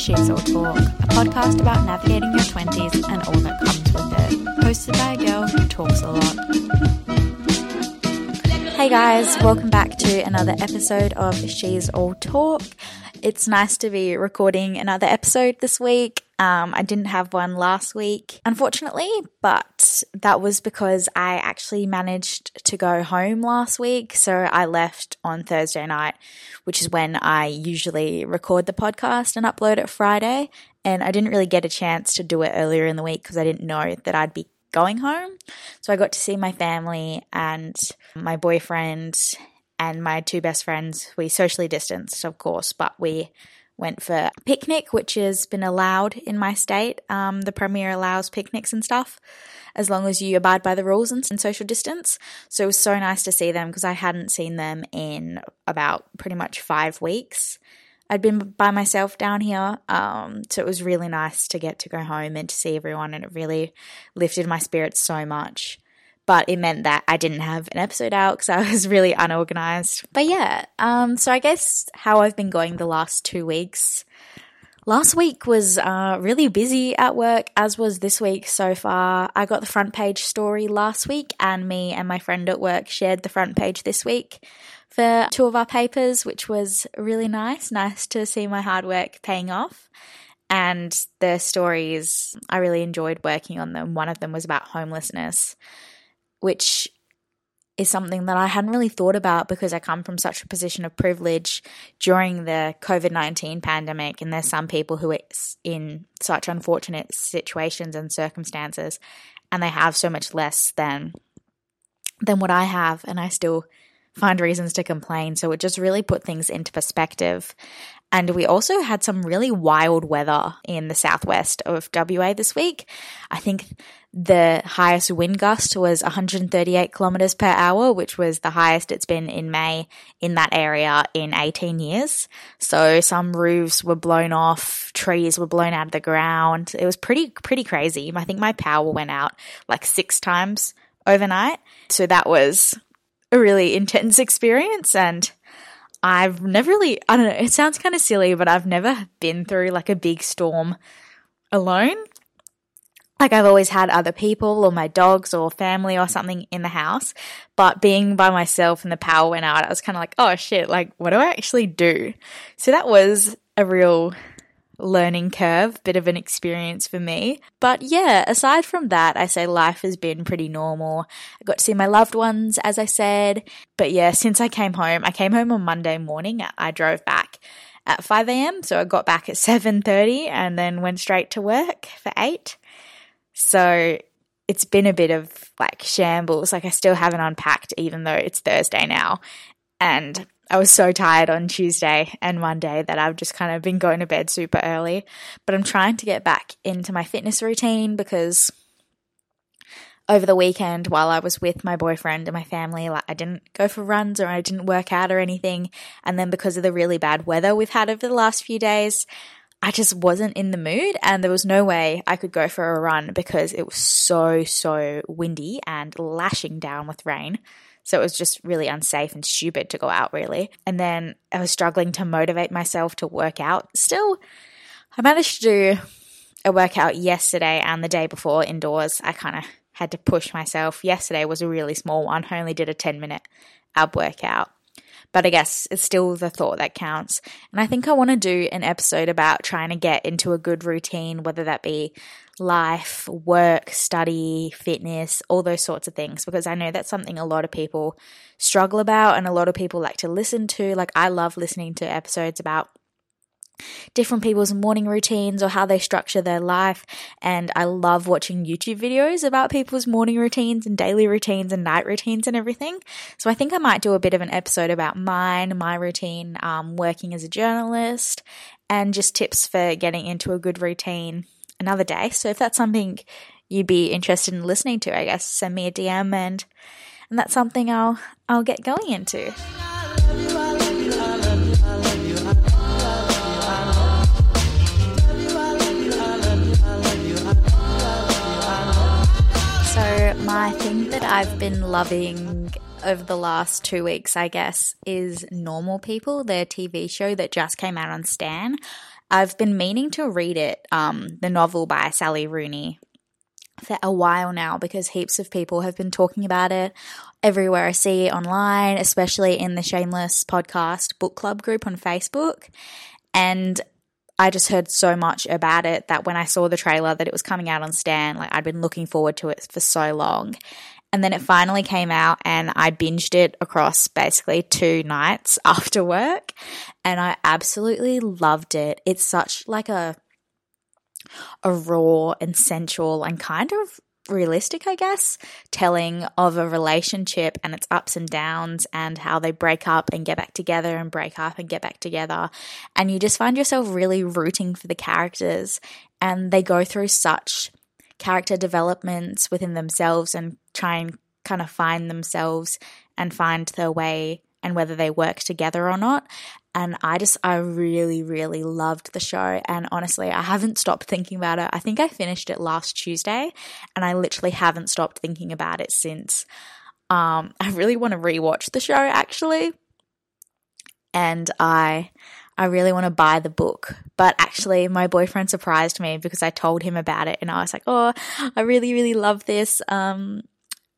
She's All Talk, a podcast about navigating your 20s and all that comes with it. Hosted by a girl who talks a lot. Hey guys, welcome back to another episode of She's All Talk. It's nice to be recording another episode this week. Um, I didn't have one last week, unfortunately, but that was because I actually managed to go home last week. So I left on Thursday night, which is when I usually record the podcast and upload it Friday. And I didn't really get a chance to do it earlier in the week because I didn't know that I'd be going home. So I got to see my family and my boyfriend and my two best friends. We socially distanced, of course, but we went for a picnic, which has been allowed in my state. Um, the Premier allows picnics and stuff as long as you abide by the rules and, and social distance. So it was so nice to see them because I hadn't seen them in about pretty much five weeks. I'd been by myself down here, um, so it was really nice to get to go home and to see everyone, and it really lifted my spirits so much but it meant that I didn't have an episode out because I was really unorganized. But yeah, um, so I guess how I've been going the last two weeks. Last week was uh, really busy at work, as was this week so far. I got the front page story last week, and me and my friend at work shared the front page this week for two of our papers, which was really nice. Nice to see my hard work paying off. And the stories, I really enjoyed working on them. One of them was about homelessness which is something that I hadn't really thought about because I come from such a position of privilege during the COVID 19 pandemic. And there's some people who are in such unfortunate situations and circumstances, and they have so much less than than what I have, and I still find reasons to complain. So it just really put things into perspective. And we also had some really wild weather in the southwest of WA this week. I think the highest wind gust was 138 kilometers per hour, which was the highest it's been in May in that area in 18 years. So some roofs were blown off, trees were blown out of the ground. It was pretty, pretty crazy. I think my power went out like six times overnight. So that was a really intense experience and I've never really, I don't know, it sounds kind of silly, but I've never been through like a big storm alone. Like I've always had other people or my dogs or family or something in the house, but being by myself and the power went out, I was kind of like, oh shit, like what do I actually do? So that was a real learning curve, bit of an experience for me. But yeah, aside from that, I say life has been pretty normal. I got to see my loved ones, as I said. But yeah, since I came home, I came home on Monday morning. I drove back at 5 a.m. So I got back at 7:30 and then went straight to work for 8. So it's been a bit of like shambles. Like I still haven't unpacked even though it's Thursday now. And I was so tired on Tuesday and Monday that I've just kind of been going to bed super early. But I'm trying to get back into my fitness routine because over the weekend while I was with my boyfriend and my family, like I didn't go for runs or I didn't work out or anything. And then because of the really bad weather we've had over the last few days, I just wasn't in the mood and there was no way I could go for a run because it was so, so windy and lashing down with rain. So it was just really unsafe and stupid to go out, really. And then I was struggling to motivate myself to work out. Still, I managed to do a workout yesterday and the day before indoors. I kind of had to push myself. Yesterday was a really small one. I only did a 10 minute ab workout. But I guess it's still the thought that counts. And I think I want to do an episode about trying to get into a good routine, whether that be life, work, study, fitness, all those sorts of things, because I know that's something a lot of people struggle about and a lot of people like to listen to. Like, I love listening to episodes about different people's morning routines or how they structure their life. And I love watching YouTube videos about people's morning routines and daily routines and night routines and everything. So I think I might do a bit of an episode about mine, my routine, um, working as a journalist, and just tips for getting into a good routine another day. So if that's something you'd be interested in listening to, I guess send me a DM and and that's something I'll I'll get going into. My thing that I've been loving over the last two weeks, I guess, is Normal People, their TV show that just came out on Stan. I've been meaning to read it, um, the novel by Sally Rooney, for a while now because heaps of people have been talking about it everywhere I see it online, especially in the Shameless podcast book club group on Facebook. And I just heard so much about it that when I saw the trailer that it was coming out on Stan, like I'd been looking forward to it for so long. And then it finally came out and I binged it across basically two nights after work and I absolutely loved it. It's such like a a raw and sensual and kind of realistic, I guess, telling of a relationship and its ups and downs and how they break up and get back together and break up and get back together. And you just find yourself really rooting for the characters and they go through such character developments within themselves and try and kind of find themselves and find their way and whether they work together or not. And I just, I really, really loved the show. And honestly, I haven't stopped thinking about it. I think I finished it last Tuesday and I literally haven't stopped thinking about it since. Um, I really want to rewatch the show actually. And I, I really want to buy the book. But actually, my boyfriend surprised me because I told him about it and I was like, oh, I really, really love this. Um,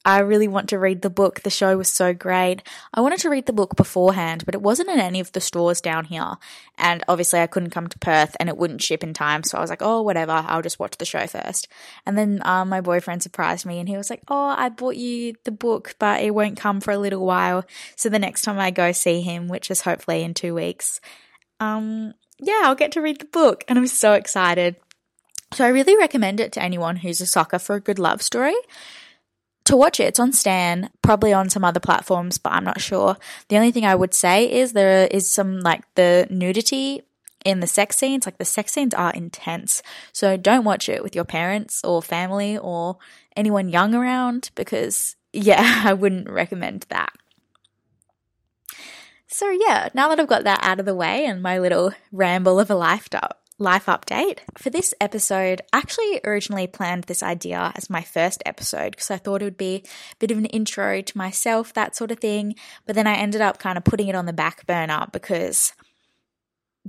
I really want to read the book. The show was so great. I wanted to read the book beforehand, but it wasn't in any of the stores down here. And obviously, I couldn't come to Perth and it wouldn't ship in time. So I was like, oh, whatever, I'll just watch the show first. And then um, my boyfriend surprised me and he was like, oh, I bought you the book, but it won't come for a little while. So the next time I go see him, which is hopefully in two weeks, um, yeah, I'll get to read the book. And I'm so excited. So I really recommend it to anyone who's a sucker for a good love story to watch it. It's on Stan, probably on some other platforms, but I'm not sure. The only thing I would say is there is some like the nudity in the sex scenes. Like the sex scenes are intense. So don't watch it with your parents or family or anyone young around because yeah, I wouldn't recommend that. So yeah, now that I've got that out of the way and my little ramble of a lifestyle, life update. For this episode, I actually originally planned this idea as my first episode because I thought it would be a bit of an intro to myself, that sort of thing. But then I ended up kind of putting it on the back burner because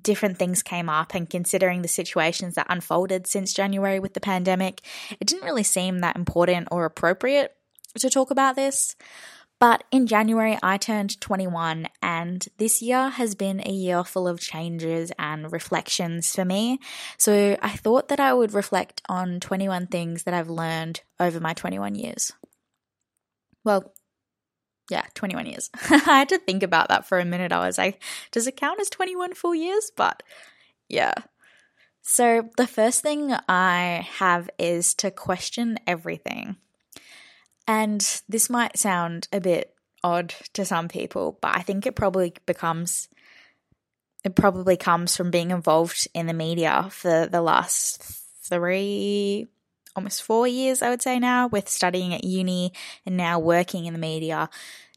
different things came up and considering the situations that unfolded since January with the pandemic, it didn't really seem that important or appropriate to talk about this. But in January, I turned 21, and this year has been a year full of changes and reflections for me. So I thought that I would reflect on 21 things that I've learned over my 21 years. Well, yeah, 21 years. I had to think about that for a minute. I was like, does it count as 21 full years? But yeah. So the first thing I have is to question everything. And this might sound a bit odd to some people, but I think it probably becomes it probably comes from being involved in the media for the last three almost four years I would say now with studying at uni and now working in the media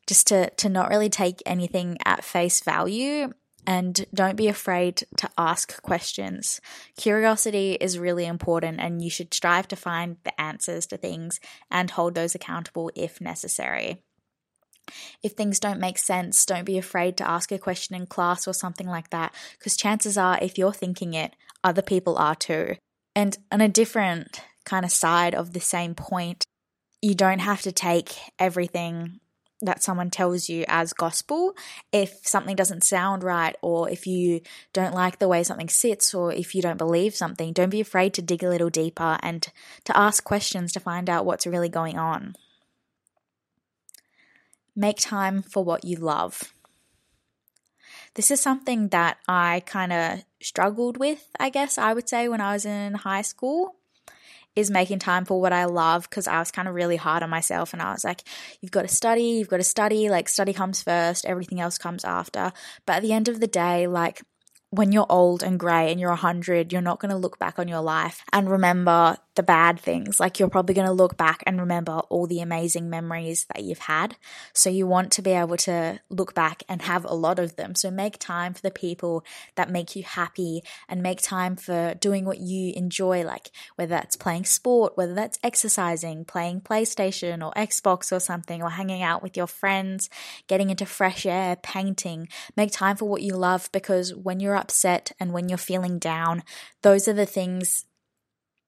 just to to not really take anything at face value and don't be afraid to ask questions. Curiosity is really important, and you should strive to find the answers to things and hold those accountable if necessary. If things don't make sense, don't be afraid to ask a question in class or something like that, because chances are, if you're thinking it, other people are too. And on a different kind of side of the same point, you don't have to take everything that someone tells you as gospel if something doesn't sound right or if you don't like the way something sits or if you don't believe something don't be afraid to dig a little deeper and to ask questions to find out what's really going on. Make time for what you love. This is something that I kind of struggled with, I guess I would say, when I was in high school is making time for what I love because I was kind of really hard on myself and I was like, you've got to study, you've got to study, like study comes first, everything else comes after. But at the end of the day, like when you're old and grey and you're 100, you're not going to look back on your life and remember the bad things. Like you're probably going to look back and remember all the amazing memories that you've had. So you want to be able to look back and have a lot of them. So make time for the people that make you happy and make time for doing what you enjoy, like whether that's playing sport, whether that's exercising, playing PlayStation or Xbox or something, or hanging out with your friends, getting into fresh air, painting. Make time for what you love because when you're upset and when you're feeling down, those are the things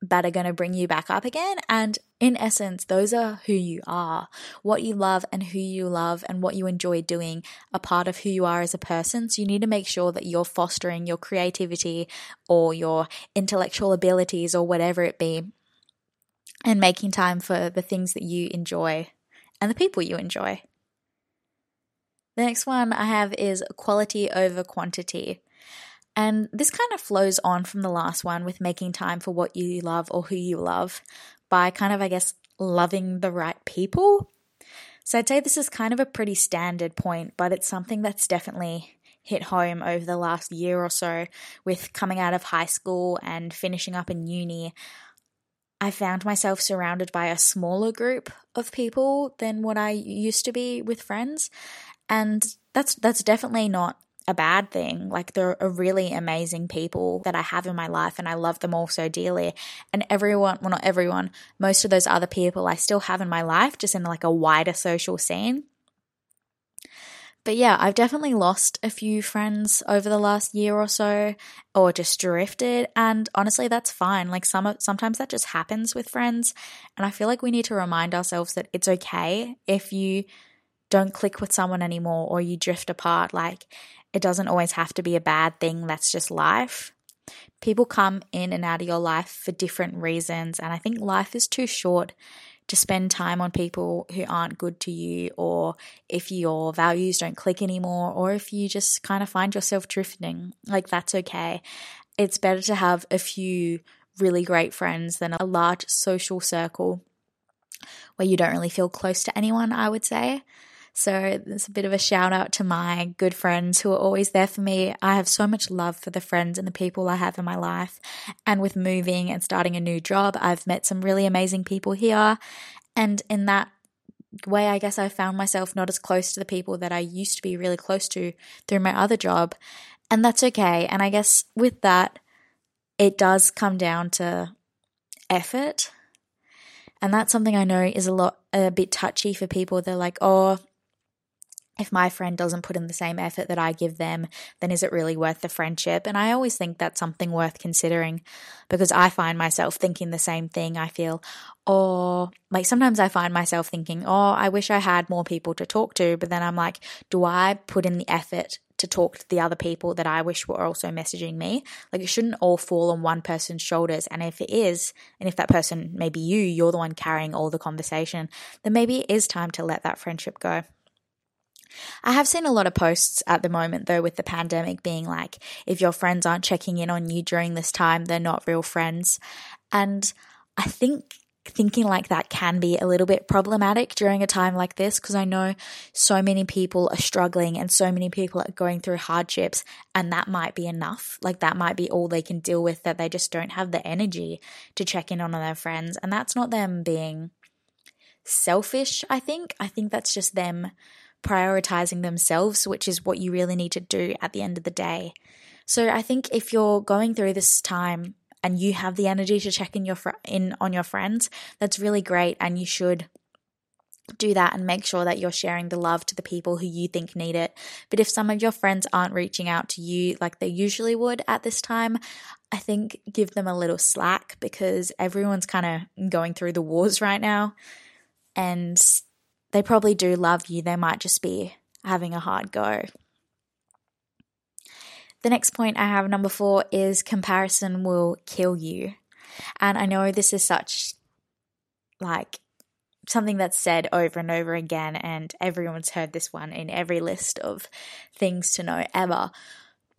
that are going to bring you back up again. And in essence, those are who you are. What you love and who you love and what you enjoy doing are part of who you are as a person. So you need to make sure that you're fostering your creativity or your intellectual abilities or whatever it be and making time for the things that you enjoy and the people you enjoy. The next one I have is quality over quantity. And this kind of flows on from the last one with making time for what you love or who you love by kind of, I guess, loving the right people. So I'd say this is kind of a pretty standard point, but it's something that's definitely hit home over the last year or so with coming out of high school and finishing up in uni. I found myself surrounded by a smaller group of people than what I used to be with friends. And that's that's definitely not a bad thing. Like they're really amazing people that I have in my life and I love them all so dearly. And everyone, well not everyone, most of those other people I still have in my life just in like a wider social scene. But yeah, I've definitely lost a few friends over the last year or so or just drifted and honestly that's fine. Like some sometimes that just happens with friends and I feel like we need to remind ourselves that it's okay if you don't click with someone anymore or you drift apart like it doesn't always have to be a bad thing, that's just life. People come in and out of your life for different reasons, and I think life is too short to spend time on people who aren't good to you, or if your values don't click anymore, or if you just kind of find yourself drifting. Like, that's okay. It's better to have a few really great friends than a large social circle where you don't really feel close to anyone, I would say. So it's a bit of a shout out to my good friends who are always there for me. I have so much love for the friends and the people I have in my life. And with moving and starting a new job, I've met some really amazing people here. And in that way, I guess I found myself not as close to the people that I used to be really close to through my other job. And that's okay. And I guess with that, it does come down to effort. And that's something I know is a lot, a bit touchy for people. They're like, oh, if my friend doesn't put in the same effort that I give them, then is it really worth the friendship? And I always think that's something worth considering because I find myself thinking the same thing. I feel, or like sometimes I find myself thinking, oh, I wish I had more people to talk to. But then I'm like, do I put in the effort to talk to the other people that I wish were also messaging me? Like it shouldn't all fall on one person's shoulders. And if it is, and if that person, maybe you, you're the one carrying all the conversation, then maybe it is time to let that friendship go. I have seen a lot of posts at the moment, though, with the pandemic being like, if your friends aren't checking in on you during this time, they're not real friends. And I think thinking like that can be a little bit problematic during a time like this because I know so many people are struggling and so many people are going through hardships, and that might be enough. Like, that might be all they can deal with, that they just don't have the energy to check in on their friends. And that's not them being selfish, I think. I think that's just them prioritizing themselves, which is what you really need to do at the end of the day. So I think if you're going through this time and you have the energy to check in your fr- in on your friends, that's really great and you should do that and make sure that you're sharing the love to the people who you think need it. But if some of your friends aren't reaching out to you like they usually would at this time, I think give them a little slack because everyone's kind of going through the wars right now. And they probably do love you, they might just be having a hard go. The next point I have, number four, is comparison will kill you. And I know this is such like something that's said over and over again, and everyone's heard this one in every list of things to know ever.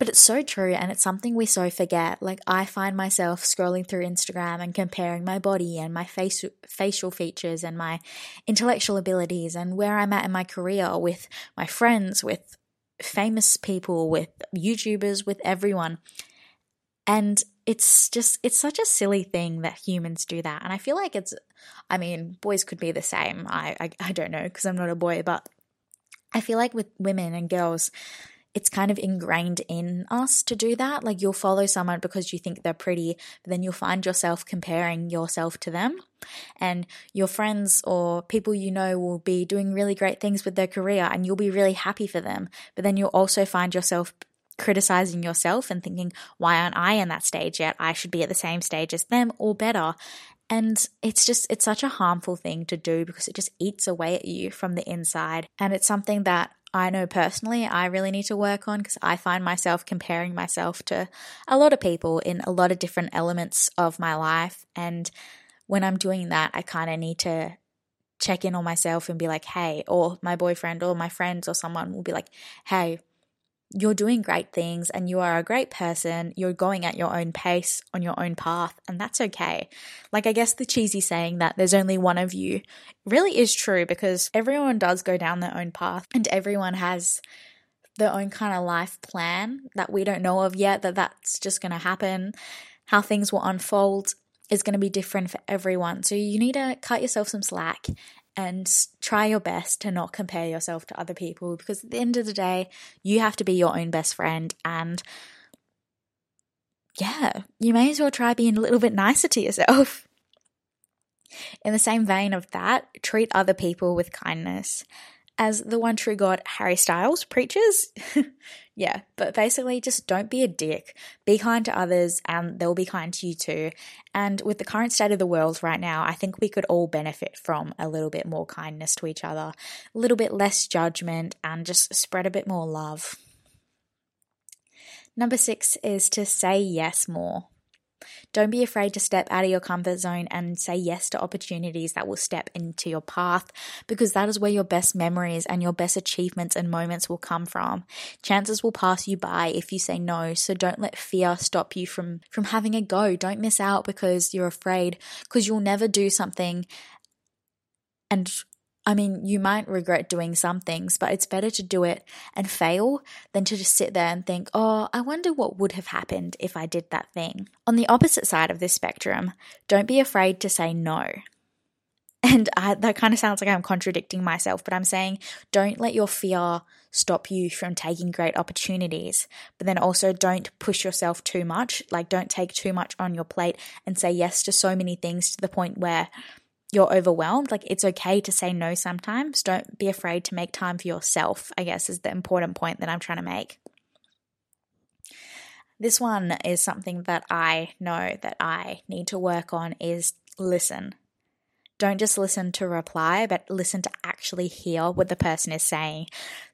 But it's so true and it's something we so forget. Like I find myself scrolling through Instagram and comparing my body and my face facial features and my intellectual abilities and where I'm at in my career with my friends, with famous people, with YouTubers, with everyone. And it's just it's such a silly thing that humans do that and i feel like it's i mean boys could be the same i i, I don't know because i'm not a boy but i feel like with women and girls it's kind of ingrained in us to do that. Like you'll follow someone because you think they're pretty, but then you'll find yourself comparing yourself to them. And your friends or people you know will be doing really great things with their career and you'll be really happy for them. But then you'll also find yourself criticizing yourself and thinking, why aren't I in that stage yet? I should be at the same stage as them or better. And it's just, it's such a harmful thing to do because it just eats away at you from the inside. And it's something that I know personally I really need to work on because I find myself comparing myself to a lot of people in a lot of different elements of my life. And when I'm doing that, I kind of need to check in on myself and be like, hey, or my boyfriend or my friends or someone will be like, hey, you're doing great things and you are a great person. You're going at your own pace on your own path, and that's okay. Like, I guess the cheesy saying that there's only one of you really is true because everyone does go down their own path and everyone has their own kind of life plan that we don't know of yet, that that's just going to happen. How things will unfold is going to be different for everyone. So you need to cut yourself some slack and try your best to not compare yourself to other people because at the end of the day, you have to be your own best friend. And yeah, you may as well try being a little bit nicer to yourself. In the same vein of that, treat other people with kindness as the one true God Harry Styles preaches. yeah, but basically just don't be a dick. Be kind to others and they'll be kind to you too. And with the current state of the world right now, I think we could all benefit from a little bit more kindness to each other, a little bit less judgment, and just spread a bit more love. Number six is to say yes more. Don't be afraid to step out of your comfort zone and say yes to opportunities that will step into your path because that is where your best memories and your best achievements and moments will come from. Chances will pass you by if you say no, so don't let fear stop you from from having a go. Don't miss out because you're afraid because you'll never do something and I mean, you might regret doing some things, but it's better to do it and fail than to just sit there and think, oh, I wonder what would have happened if I did that thing. On the opposite side of this spectrum, don't be afraid to say no. And I, that kind of sounds like I'm contradicting myself, but I'm saying don't let your fear stop you from taking great opportunities. But then also don't push yourself too much. Like, don't take too much on your plate and say yes to so many things to the point where you're overwhelmed, like it's okay to say no sometimes. Don't be afraid to make time for yourself, I guess is the important point that I'm trying to make. This one is something that I know that I need to work on is listen. Don't just listen to reply, but listen to actually hear what the person is saying.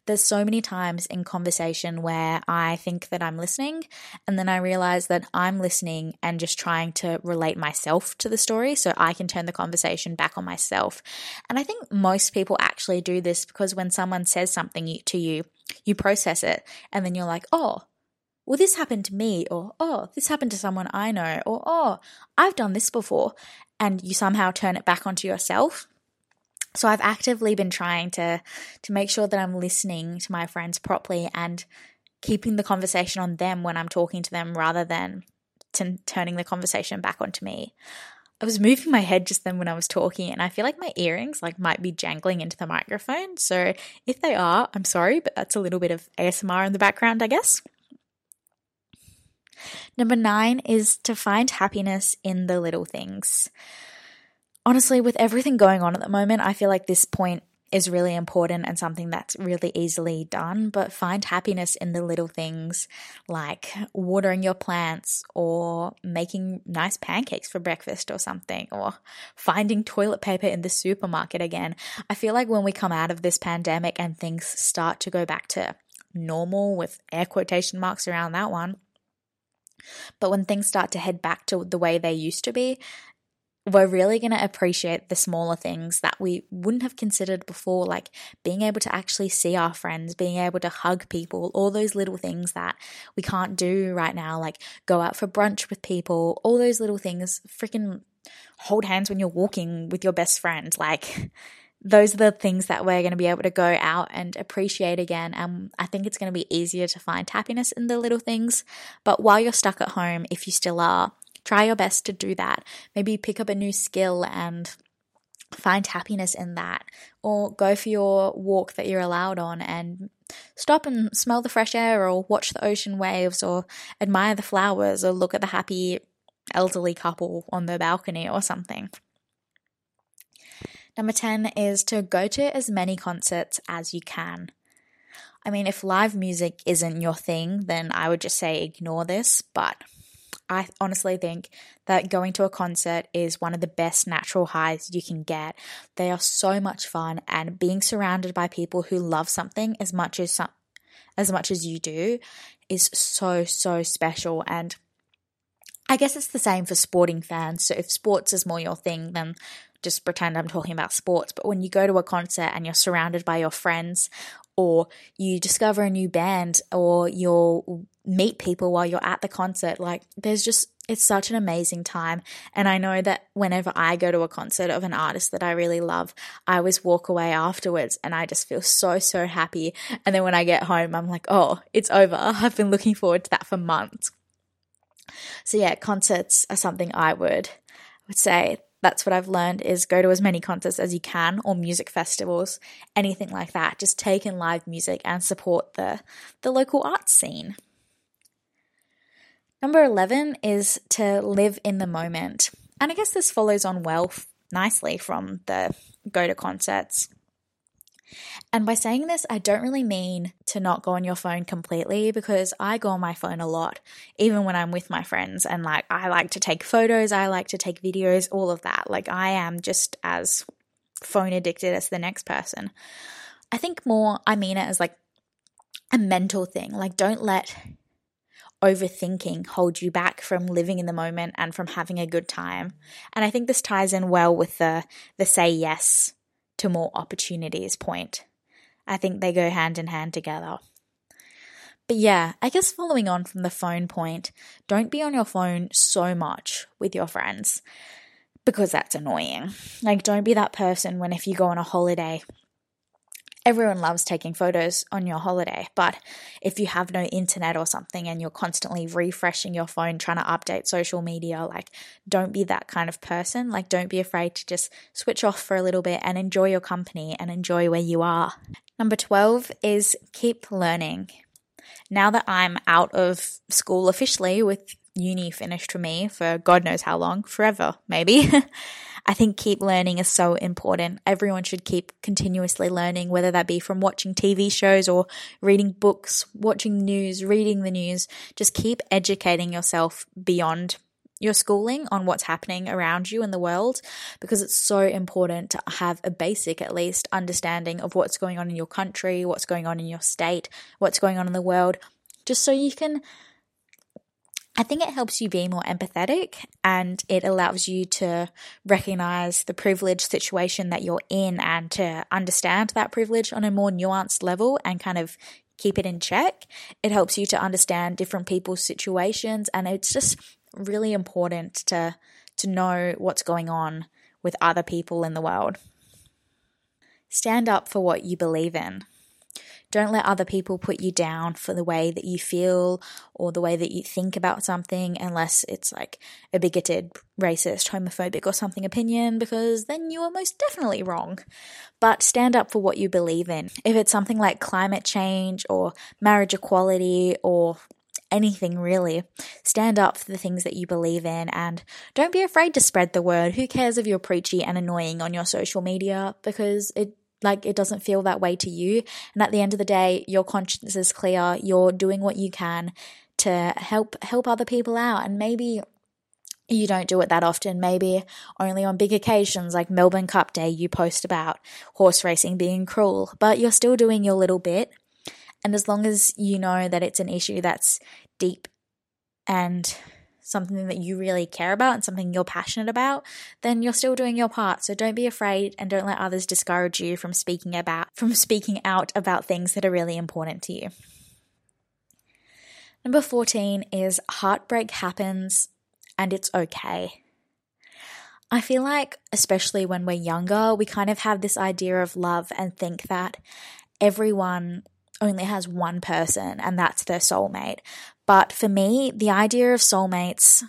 There's so many times in conversation where I think that I'm listening, and then I realize that I'm listening and just trying to relate myself to the story so I can turn the conversation back on myself. And I think most people actually do this because when someone says something to you, you process it, and then you're like, oh, well, this happened to me, or oh, this happened to someone I know, or oh, I've done this before and you somehow turn it back onto yourself. So I've actively been trying to to make sure that I'm listening to my friends properly and keeping the conversation on them when I'm talking to them rather than t- turning the conversation back onto me. I was moving my head just then when I was talking and I feel like my earrings like might be jangling into the microphone. So if they are, I'm sorry, but that's a little bit of ASMR in the background, I guess. Number nine is to find happiness in the little things. Honestly, with everything going on at the moment, I feel like this point is really important and something that's really easily done, but find happiness in the little things like watering your plants or making nice pancakes for breakfast or something, or finding toilet paper in the supermarket again. I feel like when we come out of this pandemic and things start to go back to normal with air quotation marks around that one, but when things start to head back to the way they used to be, we're really going to appreciate the smaller things that we wouldn't have considered before, like being able to actually see our friends, being able to hug people, all those little things that we can't do right now, like go out for brunch with people, all those little things, freaking hold hands when you're walking with your best friend. Like, those are the things that we're going to be able to go out and appreciate again. And I think it's going to be easier to find happiness in the little things. But while you're stuck at home, if you still are, try your best to do that. Maybe pick up a new skill and find happiness in that. Or go for your walk that you're allowed on and stop and smell the fresh air or watch the ocean waves or admire the flowers or look at the happy elderly couple on the balcony or something. Number 10 is to go to as many concerts as you can. I mean, if live music isn't your thing, then I would just say ignore this, but I honestly think that going to a concert is one of the best natural highs you can get. They are so much fun and being surrounded by people who love something as much as some, as much as you do is so so special and I guess it's the same for sporting fans. So if sports is more your thing, then just pretend I'm talking about sports. But when you go to a concert and you're surrounded by your friends, or you discover a new band, or you'll meet people while you're at the concert, like there's just, it's such an amazing time. And I know that whenever I go to a concert of an artist that I really love, I always walk away afterwards and I just feel so, so happy. And then when I get home, I'm like, oh, it's over. I've been looking forward to that for months. So yeah, concerts are something I would would say that's what I've learned is go to as many concerts as you can or music festivals, anything like that. Just take in live music and support the, the local art scene. Number 11 is to live in the moment. And I guess this follows on well nicely from the go to concerts. And by saying this, I don't really mean to not go on your phone completely because I go on my phone a lot, even when I'm with my friends. And like, I like to take photos, I like to take videos, all of that. Like, I am just as phone addicted as the next person. I think more, I mean it as like a mental thing. Like, don't let overthinking hold you back from living in the moment and from having a good time. And I think this ties in well with the the say yes to more opportunities point. I think they go hand in hand together. But yeah, I guess following on from the phone point, don't be on your phone so much with your friends because that's annoying. Like, don't be that person when if you go on a holiday everyone loves taking photos on your holiday, but if you have no internet or something and you're constantly refreshing your phone trying to update social media, like don't be that kind of person. Like don't be afraid to just switch off for a little bit and enjoy your company and enjoy where you are. Number 12 is keep learning. Now that I'm out of school officially with uni finished for me for God knows how long, forever, maybe. I think keep learning is so important. Everyone should keep continuously learning, whether that be from watching TV shows or reading books, watching news, reading the news. Just keep educating yourself beyond your schooling on what's happening around you in the world because it's so important to have a basic, at least, understanding of what's going on in your country, what's going on in your state, what's going on in the world, just so you can I think it helps you be more empathetic and it allows you to recognize the privileged situation that you're in and to understand that privilege on a more nuanced level and kind of keep it in check. It helps you to understand different people's situations and it's just really important to to know what's going on with other people in the world. Stand up for what you believe in. Don't let other people put you down for the way that you feel or the way that you think about something unless it's like a bigoted, racist, homophobic, or something opinion, because then you are most definitely wrong. But stand up for what you believe in. If it's something like climate change or marriage equality or anything really. Stand up for the things that you believe in and don't be afraid to spread the word. Who cares if you're preachy and annoying on your social media because it like it doesn't feel that way to you. And at the end of the day, your conscience is clear. You're doing what you can to help help other people out and maybe you don't do it that often. Maybe only on big occasions like Melbourne Cup Day, you post about horse racing being cruel, but you're still doing your little bit. And as long as you know that it's an issue that's deep and something that you really care about and something you're passionate about, then you're still doing your part. So don't be afraid and don't let others discourage you from speaking about from speaking out about things that are really important to you. Number 14 is heartbreak happens and it's okay. I feel like, especially when we're younger, we kind of have this idea of love and think that everyone only has one person and that's their soulmate. But for me, the idea of soulmates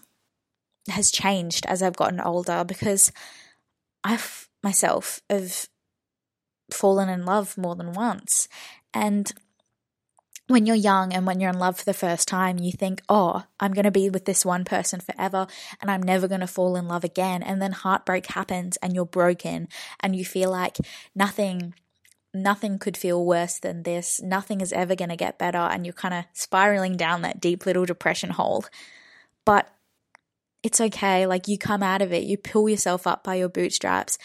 has changed as I've gotten older because I've myself have fallen in love more than once. And when you're young and when you're in love for the first time, you think, oh, I'm going to be with this one person forever and I'm never going to fall in love again. And then heartbreak happens and you're broken and you feel like nothing. Nothing could feel worse than this. Nothing is ever going to get better. And you're kind of spiraling down that deep little depression hole. But it's okay. Like you come out of it, you pull yourself up by your bootstraps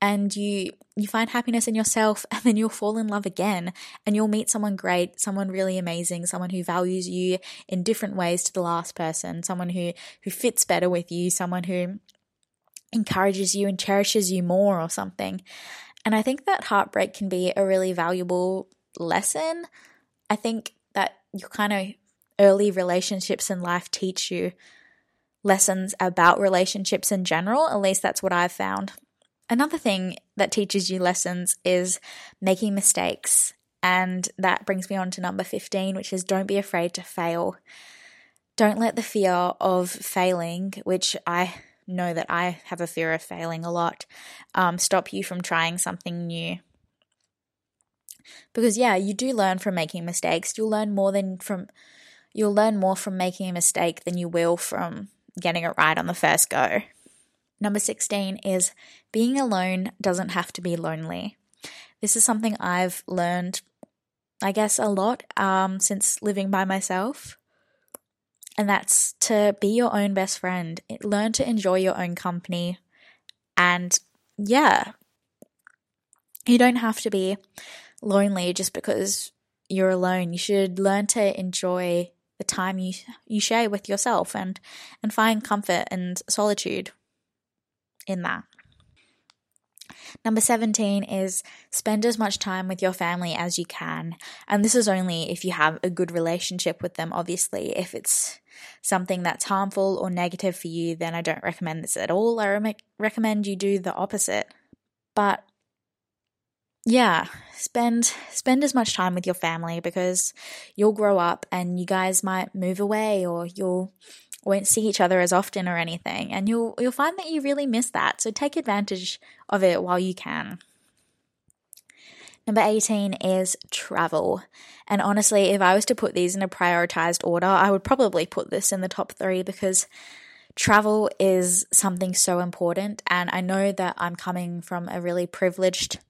and you you find happiness in yourself and then you'll fall in love again and you'll meet someone great, someone really amazing, someone who values you in different ways to the last person, someone who who fits better with you, someone who encourages you and cherishes you more or something. And I think that heartbreak can be a really valuable lesson. I think that your kind of early relationships in life teach you lessons about relationships in general. At least that's what I've found. Another thing that teaches you lessons is making mistakes. And that brings me on to number 15, which is don't be afraid to fail. Don't let the fear of failing, which I know that I have a fear of failing a lot, um, stop you from trying something new. Because yeah, you do learn from making mistakes. You'll learn more than from you'll learn more from making a mistake than you will from getting it right on the first go. Number 16 is being alone doesn't have to be lonely. This is something I've learned, I guess, a lot um, since living by myself. And that's to be your own best friend. Learn to enjoy your own company. And yeah, you don't have to be lonely just because you're alone. You should learn to enjoy the time you you share with yourself and and find comfort and solitude in that. Number 17 is spend as much time with your family as you can. And this is only if you have a good relationship with them, obviously. If it's something that's harmful or negative for you, then I don't recommend this at all. I re- recommend you do the opposite. But yeah, spend spend as much time with your family because you'll grow up and you guys might move away or you'll won't see each other as often or anything and you'll you'll find that you really miss that. So take advantage of it while you can. Number 18 is travel. And honestly, if I was to put these in a prioritized order, I would probably put this in the top 3 because travel is something so important and I know that I'm coming from a really privileged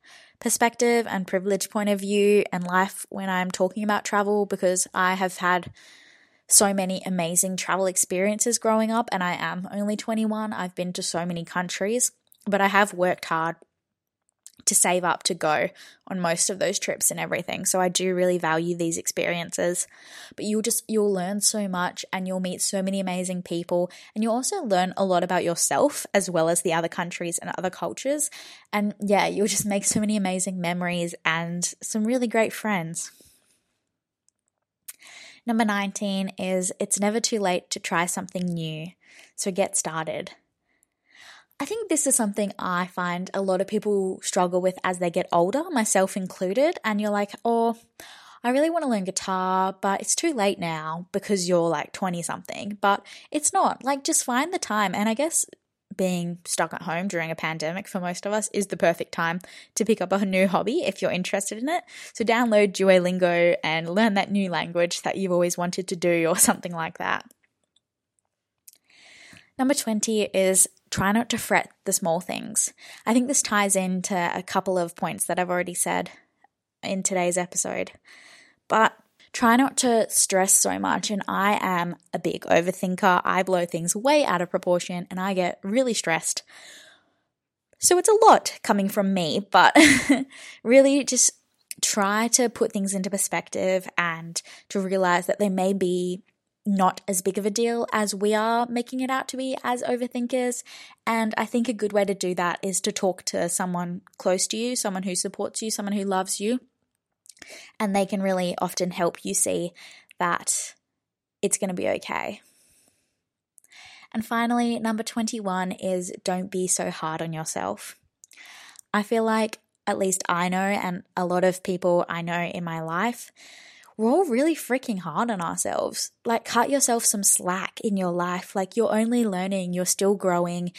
perspective and privileged point of view and life when I'm talking about travel because I have had so many amazing travel experiences growing up and I am only 21. I've been to so many countries, but I have worked hard to save up to go on most of those trips and everything. So I do really value these experiences. But you'll just you'll learn so much and you'll meet so many amazing people and you'll also learn a lot about yourself as well as the other countries and other cultures. And yeah, you'll just make so many amazing memories and some really great friends. Number 19 is it's never too late to try something new. So get started. I think this is something I find a lot of people struggle with as they get older, myself included. And you're like, oh, I really want to learn guitar, but it's too late now because you're like 20 something. But it's not. Like, just find the time. And I guess being stuck at home during a pandemic for most of us is the perfect time to pick up a new hobby if you're interested in it. So download Duolingo and learn that new language that you've always wanted to do or something like that. Number 20 is try not to fret the small things. I think this ties into a couple of points that I've already said in today's episode. But try not to stress so much. And I am a big overthinker. I blow things way out of proportion and I get really stressed. So it's a lot coming from me, but really just try to put things into perspective and to realize that they may be not as big of a deal as we are making it out to be as overthinkers. And I think a good way to do that is to talk to someone close to you, someone who supports you, someone who loves you. And they can really often help you see that it's going to be okay. And finally, number 21 is don't be so hard on yourself. I feel like, at least I know, and a lot of people I know in my life, we're all really freaking hard on ourselves. Like, cut yourself some slack in your life. Like, you're only learning, you're still growing,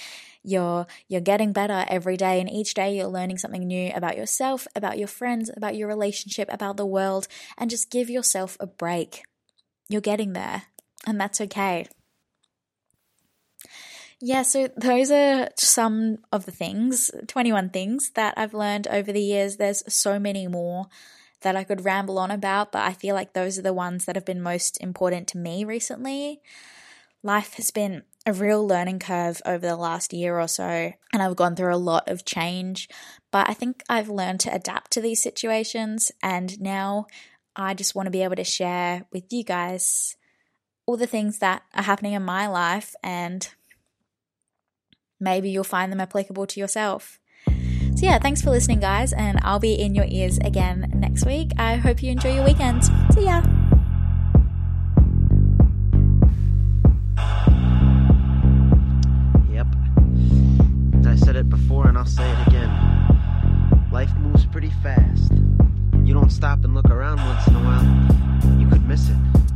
you're you're getting better every day and each day you're learning something new about yourself about your friends about your relationship about the world and just give yourself a break you're getting there and that's okay yeah, so those are some of the things, 21 things that I've learned over the years. There's so many more that I could ramble on about, but I feel like those are the ones that have been most important to me recently. Life has been a real learning curve over the last year or so, and I've gone through a lot of change, but I think I've learned to adapt to these situations, and now I just want to be able to share with you guys all the things that are happening in my life and maybe you'll find them applicable to yourself. So, yeah, thanks for listening, guys, and I'll be in your ears again next week. I hope you enjoy your weekend. See ya. Yep. I said it before and I'll say it again. Life moves pretty fast. You don't stop and look around once in a while, you could miss it.